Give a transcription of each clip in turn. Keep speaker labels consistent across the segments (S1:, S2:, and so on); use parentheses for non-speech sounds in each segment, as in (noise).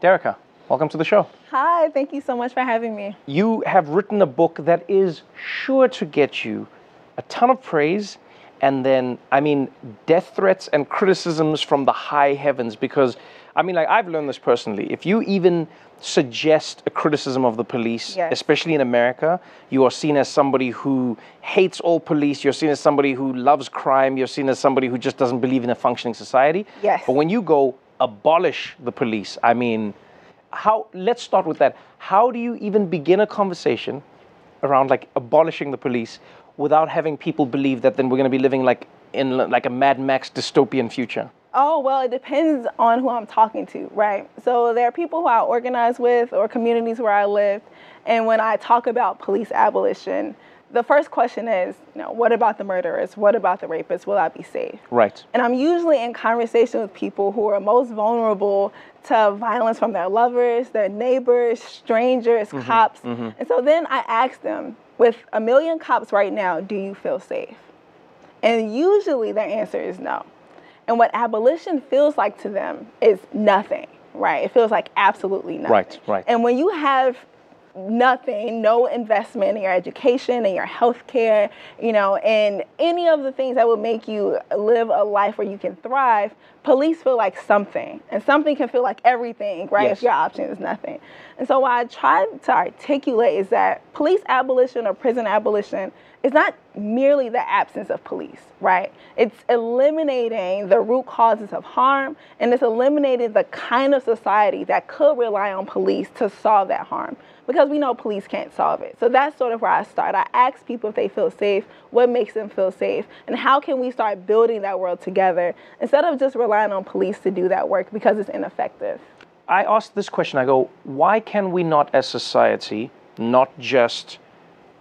S1: Derecka, welcome to the show.
S2: Hi, thank you so much for having me.
S1: You have written a book that is sure to get you a ton of praise and then, I mean, death threats and criticisms from the high heavens because, I mean, like, I've learned this personally. If you even suggest a criticism of the police,
S2: Yes.
S1: especially in America, you are seen as somebody who hates all police, you're seen as somebody who loves crime, you're seen as somebody who just doesn't believe in a functioning society.
S2: Yes.
S1: But when you go abolish the police, I mean, how let's start with that how do you even begin a conversation around like abolishing the police without having people believe that then we're going to be living like in like a mad max dystopian future
S2: Oh, well, it depends on who I'm talking to, right? So there are people who I organize with or communities where I live. And when I talk about police abolition, the first question is, you know, what about the murderers? What about the rapists? Will I be safe?
S1: right
S2: And I'm usually in conversation with people who are most vulnerable to violence from their lovers, their neighbors, strangers, mm-hmm. cops. Mm-hmm. And so then I ask them, with a million cops right now, do you feel safe? And usually their answer is no. And what abolition feels like to them is nothing, right? It feels like absolutely nothing.
S1: Right, right.
S2: And when you have nothing, no investment in your education and your health care, you know, and any of the things that would make you live a life where you can thrive, police feel like something. And something can feel like everything, right?
S1: Yes.
S2: If your option is nothing. And so what I try to articulate is that police abolition or prison abolition is not merely the absence of police, right? It's eliminating the root causes of harm and it's eliminating the kind of society that could rely on police to solve that harm because we know police can't solve it. So that's sort of where I start. I ask people if they feel safe, what makes them feel safe, and how can we start building that world together instead of just relying on police to do that work because it's ineffective.
S1: i asked this question i go why can we not as society not just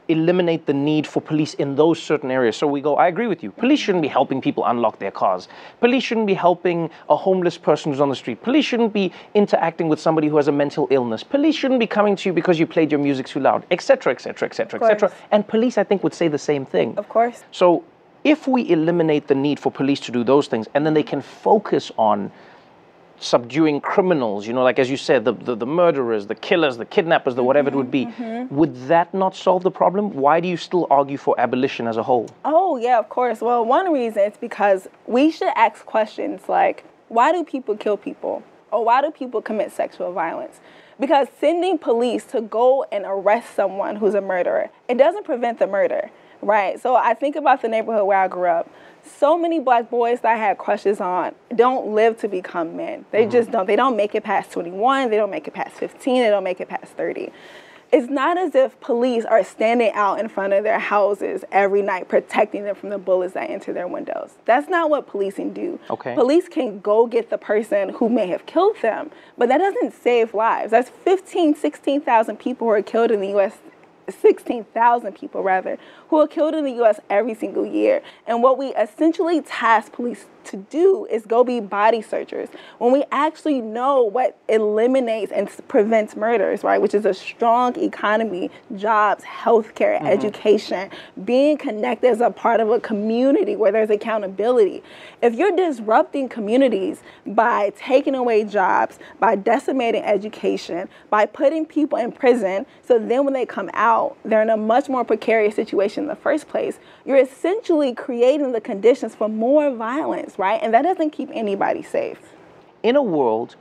S1: eliminate the need for police in those certain areas. So we go, I agree with you. Police shouldn't be helping people unlock their cars. Police shouldn't be helping a homeless person who's on the street. Police shouldn't be interacting with somebody who has a mental illness. Police shouldn't be coming to you because you played your music too loud, etc., etc., etc., etc. And police, I think, would say the same thing.
S2: Of course.
S1: So if we eliminate the need for police to do those things, and then they can focus on subduing criminals, you know, like as you said, the, the, the murderers, the killers, the kidnappers, the whatever it mm-hmm, would be, mm-hmm. would that not solve the problem? Why do you still argue for abolition as a whole?
S2: Oh, yeah, of course. Well, one reason is because we should ask questions like why do people kill people? Or why do people commit sexual violence? Because sending police to go and arrest someone who's a murderer, it doesn't prevent the murder, right? So I think about the neighborhood where I grew up. So many black boys that I had crushes on don't live to become men. They mm-hmm. just don't. They don't make it past 21, they don't make it past 15, they don't make it past 30 it's not as if police are standing out in front of their houses every night protecting them from the bullets that enter their windows. That's not what policing do.
S1: Okay.
S2: Police can go get the person who may have killed them, but that doesn't save lives. That's 15, 16,000 people who are killed in the US 16,000 people rather who are killed in the US every single year. And what we essentially task police to do is go be body searchers when we actually know what eliminates and prevents murders, right? Which is a strong economy, jobs, healthcare, mm-hmm. education, being connected as a part of a community where there's accountability. If you're disrupting communities by taking away jobs, by decimating education, by putting people in prison, so then when they come out, they're in a much more precarious situation in the first place, you're essentially creating the conditions for more violence, right? And that doesn't keep anybody safe.
S1: In a world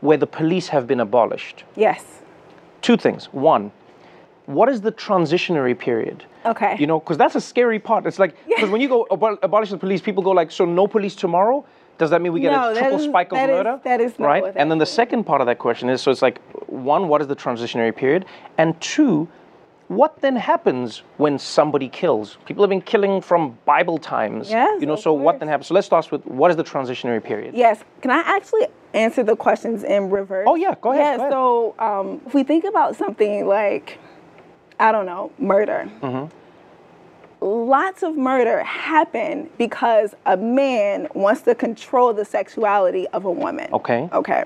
S1: where the police have been abolished,
S2: Yes.
S1: two things. One, what is the transitionary period?
S2: Okay.
S1: You know, because that's a scary part. It's like because when you go abo- abolish the police, people go like, so no police tomorrow. Does that mean we get
S2: No,
S1: a triple
S2: is-
S1: spike of
S2: that is-
S1: murder?
S2: that is not
S1: right. and then the second part of that question is, so it's like, one, what is the transitionary period, and two, what then happens when somebody kills? People have been killing from Bible times.
S2: Yes,
S1: You know, so what then happens? So let's start with what is the transitionary period?
S2: Yes. Can I actually answer the questions in reverse?
S1: Oh, yeah, go ahead,
S2: Yeah.
S1: go ahead.
S2: So um, if we think about something like, I don't know, murder.
S1: Mm-hmm.
S2: Lots of murder happen because a man wants to control the sexuality of a woman.
S1: Okay.
S2: Okay.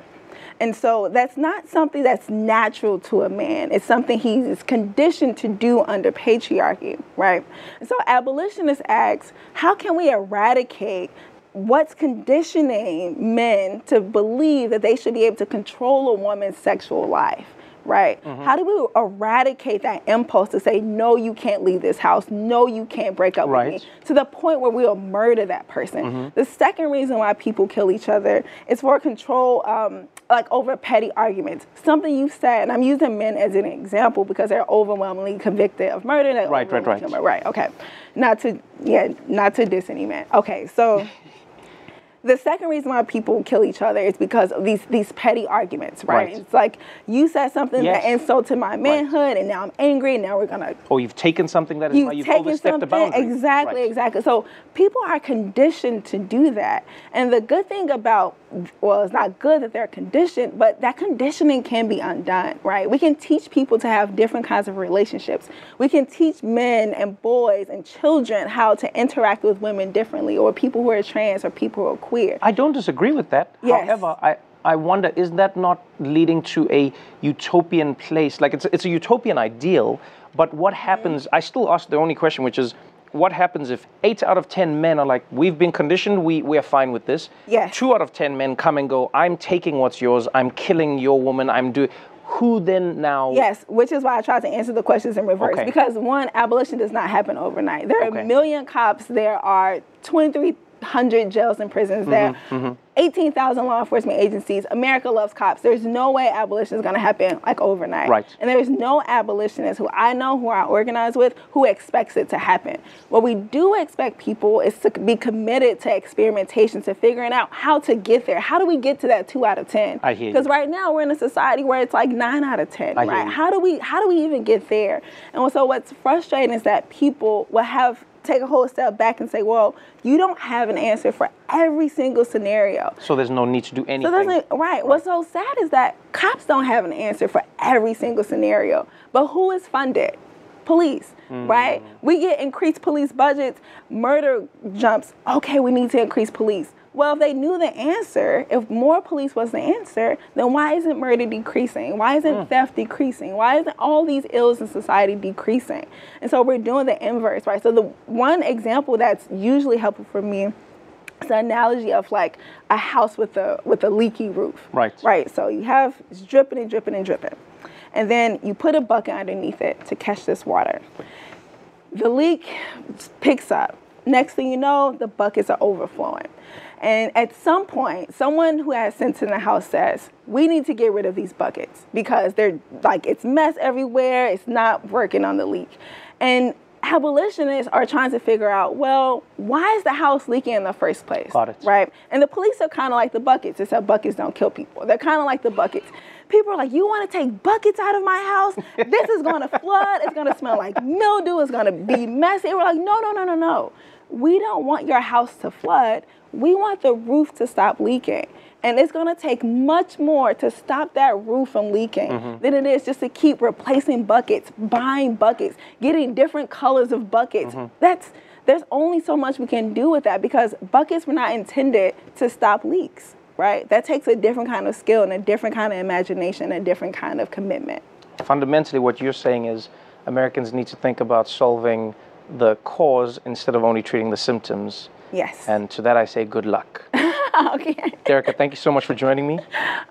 S2: And so that's not something that's natural to a man. It's something he is conditioned to do under patriarchy, right? And so abolitionists ask, how can we eradicate what's conditioning men to believe that they should be able to control a woman's sexual life? Right? How do we eradicate that impulse to say, no, you can't leave this house, no, you can't break up
S1: Right.
S2: with me, to the point where we'll murder that person? The second reason why people kill each other is for control, um, like over petty arguments. Something you said, and I'm using men as an example because they're overwhelmingly convicted of murder. they're
S1: Right, right, right.
S2: Right, okay. Not to, yeah, not to diss any man. Okay, so (laughs) the second reason why people kill each other is because of these these petty arguments, right?
S1: Right.
S2: It's like you said something
S1: Yes.
S2: that insulted my manhood, and now I'm angry, and now we're gonna
S1: Or you've taken something that is
S2: you've
S1: why you've overstepped the boundary.
S2: exactly
S1: Right.
S2: exactly so people are conditioned to do that and the good thing about well it's not good that they're conditioned but that conditioning can be undone right we can teach people to have different kinds of relationships we can teach men and boys and children how to interact with women differently or people who are trans or people who are queer
S1: I don't disagree with that.
S2: Yes.
S1: However, I, I wonder, is that not leading to a utopian place? Like, it's, it's a utopian ideal, but what
S2: Mm-hmm.
S1: happens? I still ask the only question, which is, what happens if eight out of 10 men are like, we've been conditioned, we, we are fine with this?
S2: Yes.
S1: Two out of 10 men come and go, I'm taking what's yours, I'm killing your woman, I'm doing. Who then now?
S2: Yes, which is why I tried to answer the questions in reverse.
S1: Okay.
S2: Because one, abolition does not happen overnight. There are
S1: Okay.
S2: a million cops. There are 2,300 jails and prisons. There
S1: Mm-hmm,
S2: 18,000 law enforcement agencies. America loves cops. There's no way abolition is going to happen like overnight.
S1: Right.
S2: And there's no abolitionist who I know, who I organize with, who expects it to happen. What we do expect people is to be committed to experimentation, to figuring out how to get there. How do we get to that two out of 10?
S1: I hear.
S2: Because right now we're in a society where it's like nine out of 10,
S1: I
S2: right? How do we how do we even get there? And so what's frustrating is that people will have take a whole step back and say, well, you don't have an answer for every single scenario.
S1: So there's no need to do anything.
S2: So doesn't right. What's so sad is that cops don't have an answer for every single scenario. But who is funded? Police, mm. right? We get increased police budgets, murder jumps. Okay, we need to increase police. Well, if they knew the answer, if more police was the answer, then why isn't murder decreasing? Why isn't mm. theft decreasing? Why isn't all these ills in society decreasing? And so we're doing the inverse, right? So the one example that's usually helpful for me it's the analogy of like a house with a with a leaky roof.
S1: Right.
S2: Right. So you have it's dripping and dripping and dripping. And then you put a bucket underneath it to catch this water. The leak picks up. Next thing you know, the buckets are overflowing. And at some point, someone who has sense in the house says, we need to get rid of these buckets because they're like, it's mess everywhere. It's not working on the leak. And abolitionists are trying to figure out, well, why is the house leaking in the first place? Right? And the police are kind of like the buckets, except buckets don't kill people. They're kind of like the buckets. People are like, you want to take buckets out of my house? This is going to flood. It's going to smell like mildew. It's going to be messy. We're like, no, no, no, no, no. We don't want your house to flood. We want the roof to stop leaking. And it's going to take much more to stop that roof from leaking mm-hmm. than it is just to keep replacing buckets, buying buckets, getting different colors of buckets. Mm-hmm. That's there's only so much we can do with that because buckets were not intended to stop leaks, right? That takes a different kind of skill and a different kind of imagination, and a different kind of commitment.
S1: fundamentally what you're saying is Americans need to think about solving the cause instead of only treating the symptoms.
S2: Yes.
S1: And to that I say good luck. (laughs)
S2: okay.
S1: Derecka, thank you so much for joining me.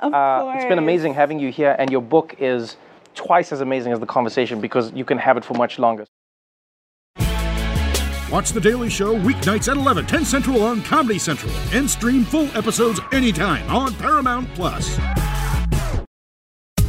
S2: Of
S1: Uh, it's been amazing having you here, and your book is twice as amazing as the conversation because you can have it for much longer.
S3: Watch The Daily Show weeknights at 11, 10 Central on Comedy Central, and stream full episodes anytime on Paramount Plus.